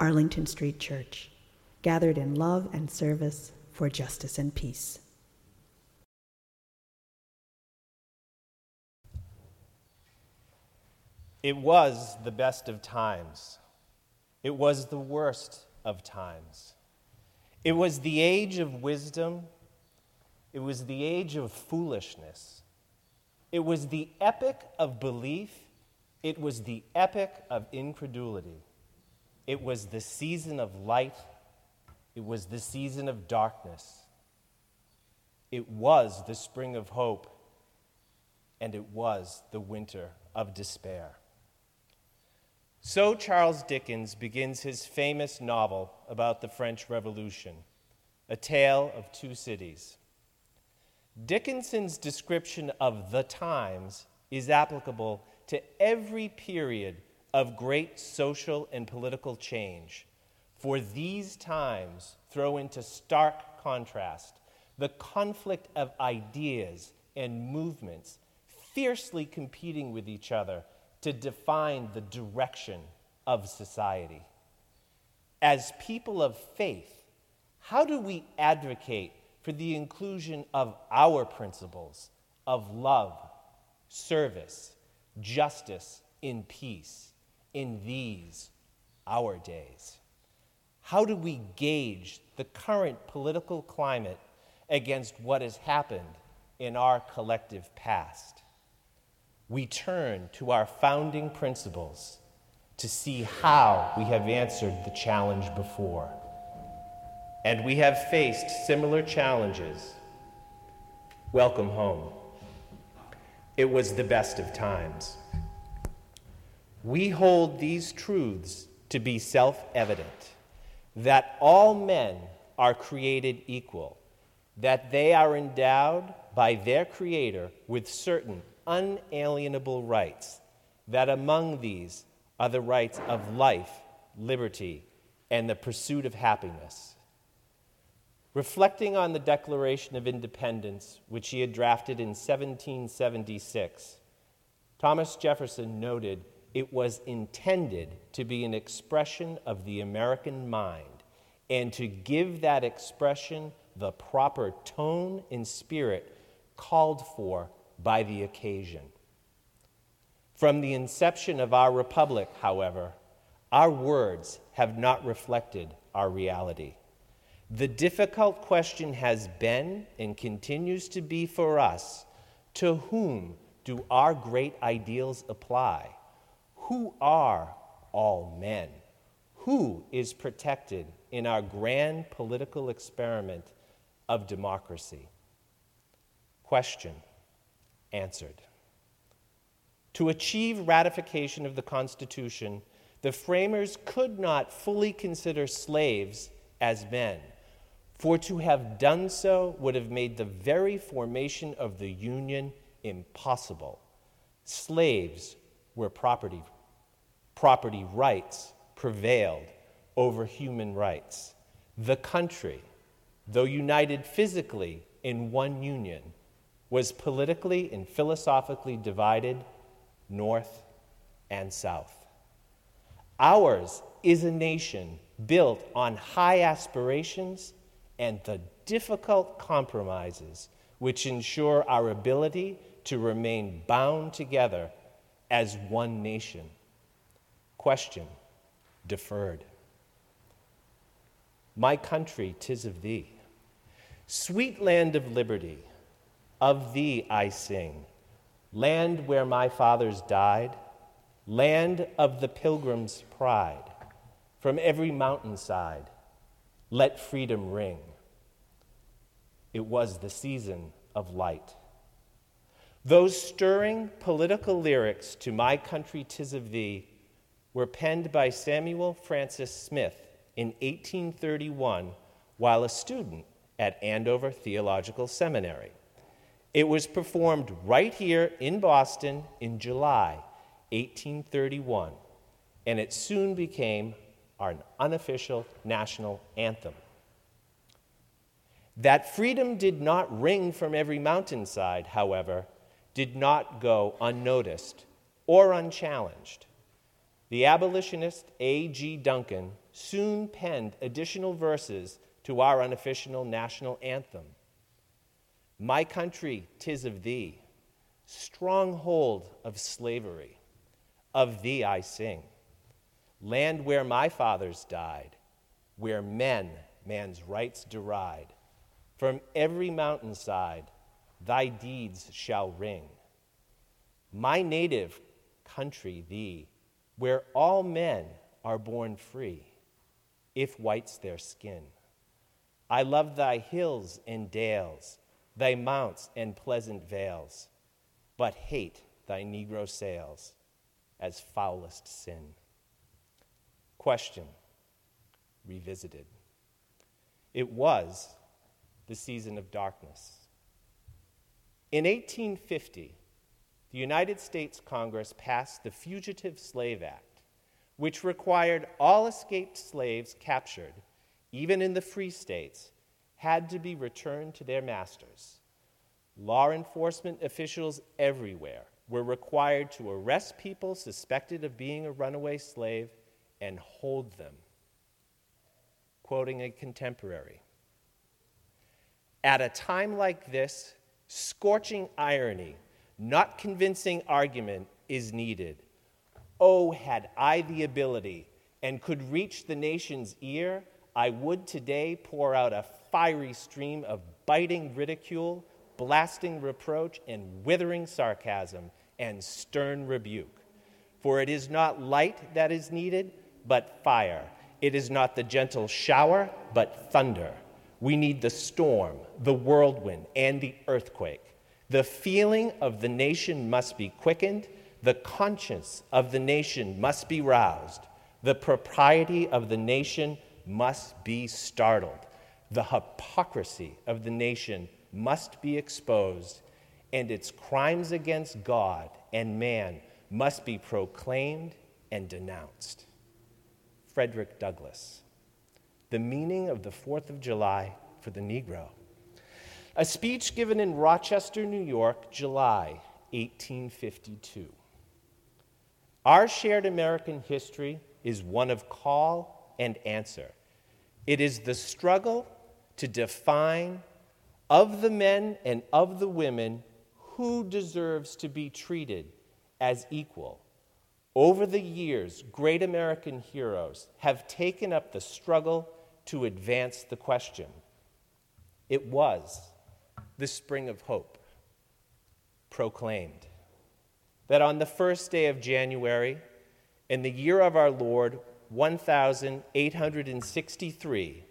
Arlington Street Church, gathered in love and service for justice and peace. It was the best of times. It was the worst of times. It was the age of wisdom. It was the age of foolishness. It was the epic of belief. It was the epic of incredulity. It was the season of light, it was the season of darkness. It was the spring of hope, and it was the winter of despair. So Charles Dickens begins his famous novel about the French Revolution, A Tale of Two Cities. Dickens's description of the times is applicable to every period of great social and political change. For these times throw into stark contrast the conflict of ideas and movements fiercely competing with each other to define the direction of society. As people of faith, how do we advocate for the inclusion of our principles of love, service, justice, in peace? In these, our days? How do we gauge the current political climate against what has happened in our collective past? We turn to our founding principles to see how we have answered the challenge before. And we have faced similar challenges. Welcome home. It was the best of times. We hold these truths to be self evident that all men are created equal, that they are endowed by their Creator with certain unalienable rights, that among these are the rights of life, liberty, and the pursuit of happiness. Reflecting on the Declaration of Independence, which he had drafted in 1776, Thomas Jefferson noted it was intended to be an expression of the American mind and to give that expression the proper tone and spirit called for by the occasion. From the inception of our republic, however, our words have not reflected our reality. The difficult question has been and continues to be for us to whom do our great ideals apply? Who are all men? Who is protected in our grand political experiment of democracy? Question answered. To achieve ratification of the Constitution, the framers could not fully consider slaves as men, for to have done so would have made the very formation of the Union impossible. Slaves were property property rights prevailed over human rights. The country, though united physically in one union, was politically and philosophically divided north and south. Ours is a nation built on high aspirations and the difficult compromises which ensure our ability to remain bound together as one nation. Question deferred. My country, tis of thee. Sweet land of liberty, of thee I sing. Land where my fathers died, land of the pilgrim's pride. From every mountainside, let freedom ring. It was the season of light. Those stirring political lyrics to My Country, Tis of Thee were penned by Samuel Francis Smith in 1831 while a student at Andover Theological Seminary. It was performed right here in Boston in July 1831, and it soon became our unofficial national anthem. That freedom did not ring from every mountainside, however, did not go unnoticed or unchallenged. The abolitionist A.G. Duncan soon penned additional verses to our unofficial national anthem. My country, tis of thee, stronghold of slavery, of thee I sing. Land where my fathers died, where men man's rights deride. From every mountainside, thy deeds shall ring. My native country, thee, where all men are born free, if white's their skin. I love thy hills and dales, thy mounts and pleasant vales, but hate thy Negro sales as foulest sin. Question Revisited. It was the season of darkness. In 1850, the United States Congress passed the Fugitive Slave Act, which required all escaped slaves captured, even in the free states, had to be returned to their masters. Law enforcement officials everywhere were required to arrest people suspected of being a runaway slave and hold them. Quoting a contemporary At a time like this, scorching irony, not convincing argument is needed. Oh, had I the ability and could reach the nation's ear, I would today pour out a fiery stream of biting ridicule, blasting reproach, and withering sarcasm and stern rebuke. For it is not light that is needed, but fire. It is not the gentle shower, but thunder. We need the storm, the whirlwind, and the earthquake. The feeling of the nation must be quickened. The conscience of the nation must be roused. The propriety of the nation must be startled. The hypocrisy of the nation must be exposed, and its crimes against God and man must be proclaimed and denounced. Frederick Douglass. The meaning of the 4th of July for the Negro. A speech given in Rochester, New York, July 1852. Our shared American history is one of call and answer. It is the struggle to define of the men and of the women who deserves to be treated as equal over the years, great American heroes have taken up the struggle to advance the question. It was the spring of hope proclaimed that on the first day of January, in the year of our Lord, 1863,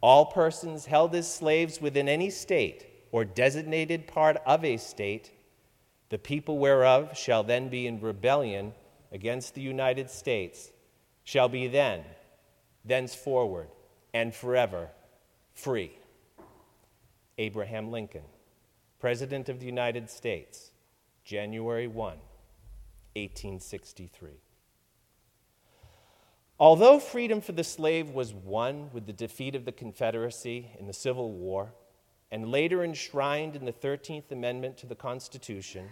all persons held as slaves within any state or designated part of a state, the people whereof shall then be in rebellion against the United States shall be then, thenceforward, and forever free. Abraham Lincoln, President of the United States, January 1, 1863. Although freedom for the slave was won with the defeat of the Confederacy in the Civil War, and later enshrined in the 13th Amendment to the Constitution,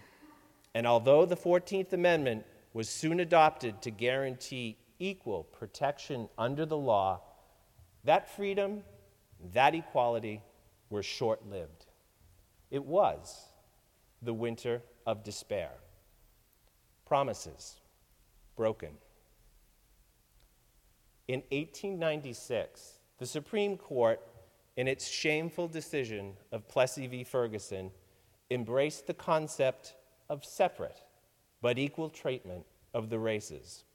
and although the 14th Amendment was soon adopted to guarantee equal protection under the law, that freedom, that equality were short lived. It was the winter of despair. Promises broken. In 1896, the Supreme Court, in its shameful decision of Plessy v. Ferguson, embraced the concept of separate but equal treatment of the races.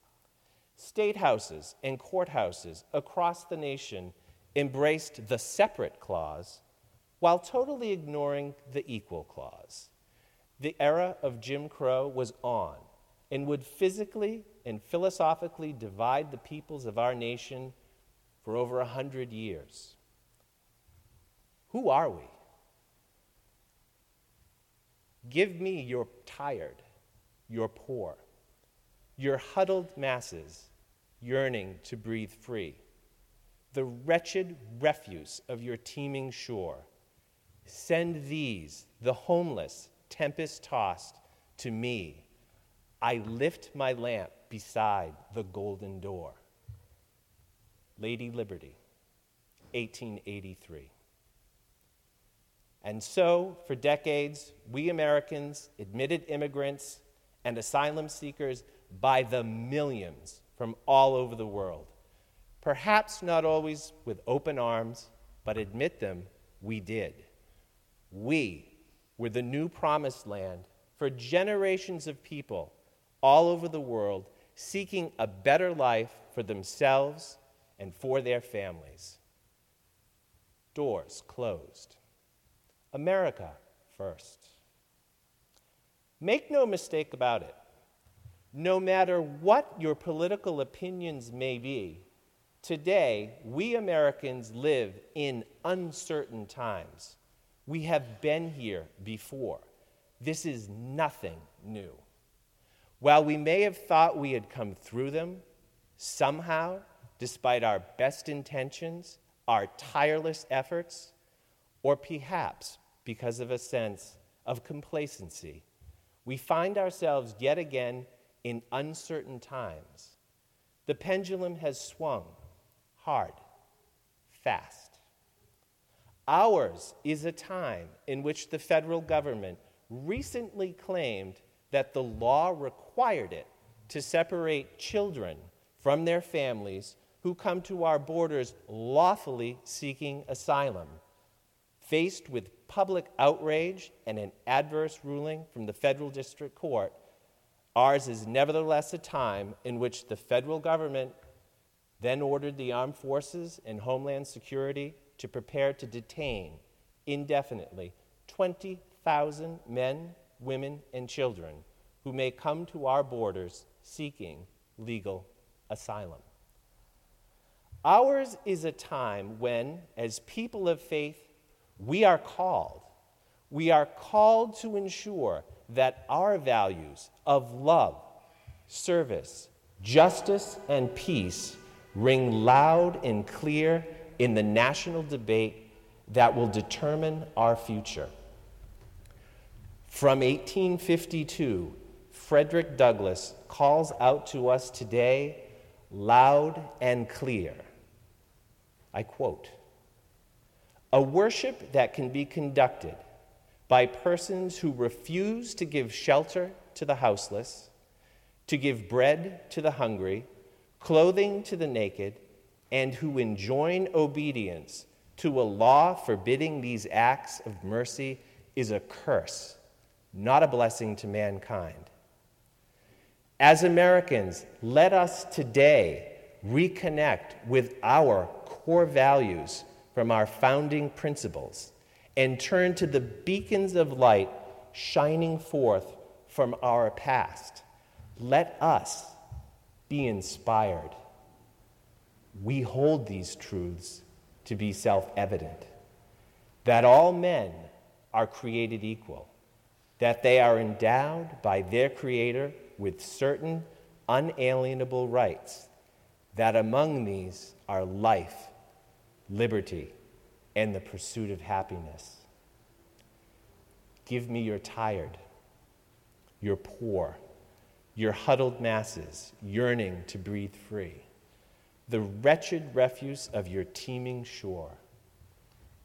State houses and courthouses across the nation embraced the separate clause while totally ignoring the equal clause. The era of Jim Crow was on and would physically and philosophically divide the peoples of our nation for over a hundred years. Who are we? Give me your tired, your poor, your huddled masses yearning to breathe free, the wretched refuse of your teeming shore. Send these, the homeless, tempest tossed, to me. I lift my lamp beside the golden door. Lady Liberty, 1883. And so, for decades, we Americans, admitted immigrants, and asylum seekers by the millions from all over the world. Perhaps not always with open arms, but admit them, we did. We were the new promised land for generations of people all over the world seeking a better life for themselves and for their families. Doors closed. America first. Make no mistake about it. No matter what your political opinions may be, today we Americans live in uncertain times. We have been here before. This is nothing new. While we may have thought we had come through them, somehow, despite our best intentions, our tireless efforts, or perhaps because of a sense of complacency, we find ourselves yet again in uncertain times. The pendulum has swung hard, fast. Ours is a time in which the federal government recently claimed that the law required it to separate children from their families who come to our borders lawfully seeking asylum. Faced with public outrage and an adverse ruling from the federal district court, ours is nevertheless a time in which the federal government then ordered the armed forces and Homeland Security to prepare to detain indefinitely 20,000 men, women, and children who may come to our borders seeking legal asylum. Ours is a time when, as people of faith, we are called. We are called to ensure that our values of love, service, justice, and peace ring loud and clear in the national debate that will determine our future. From 1852, Frederick Douglass calls out to us today loud and clear. I quote, a worship that can be conducted by persons who refuse to give shelter to the houseless, to give bread to the hungry, clothing to the naked, and who enjoin obedience to a law forbidding these acts of mercy is a curse, not a blessing to mankind. As Americans, let us today reconnect with our core values from our founding principles and turn to the beacons of light shining forth from our past. Let us be inspired. We hold these truths to be self evident that all men are created equal, that they are endowed by their Creator with certain unalienable rights, that among these are life liberty, and the pursuit of happiness. Give me your tired, your poor, your huddled masses yearning to breathe free, the wretched refuse of your teeming shore.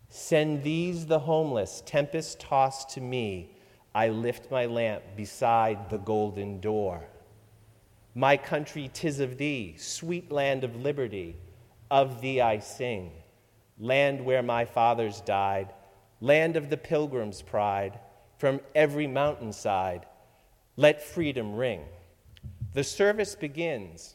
Send these, the homeless, tempest tossed to me. I lift my lamp beside the golden door. My country, tis of thee, sweet land of liberty, of thee I sing land where my fathers died, land of the pilgrim's pride, from every mountainside, let freedom ring. The service begins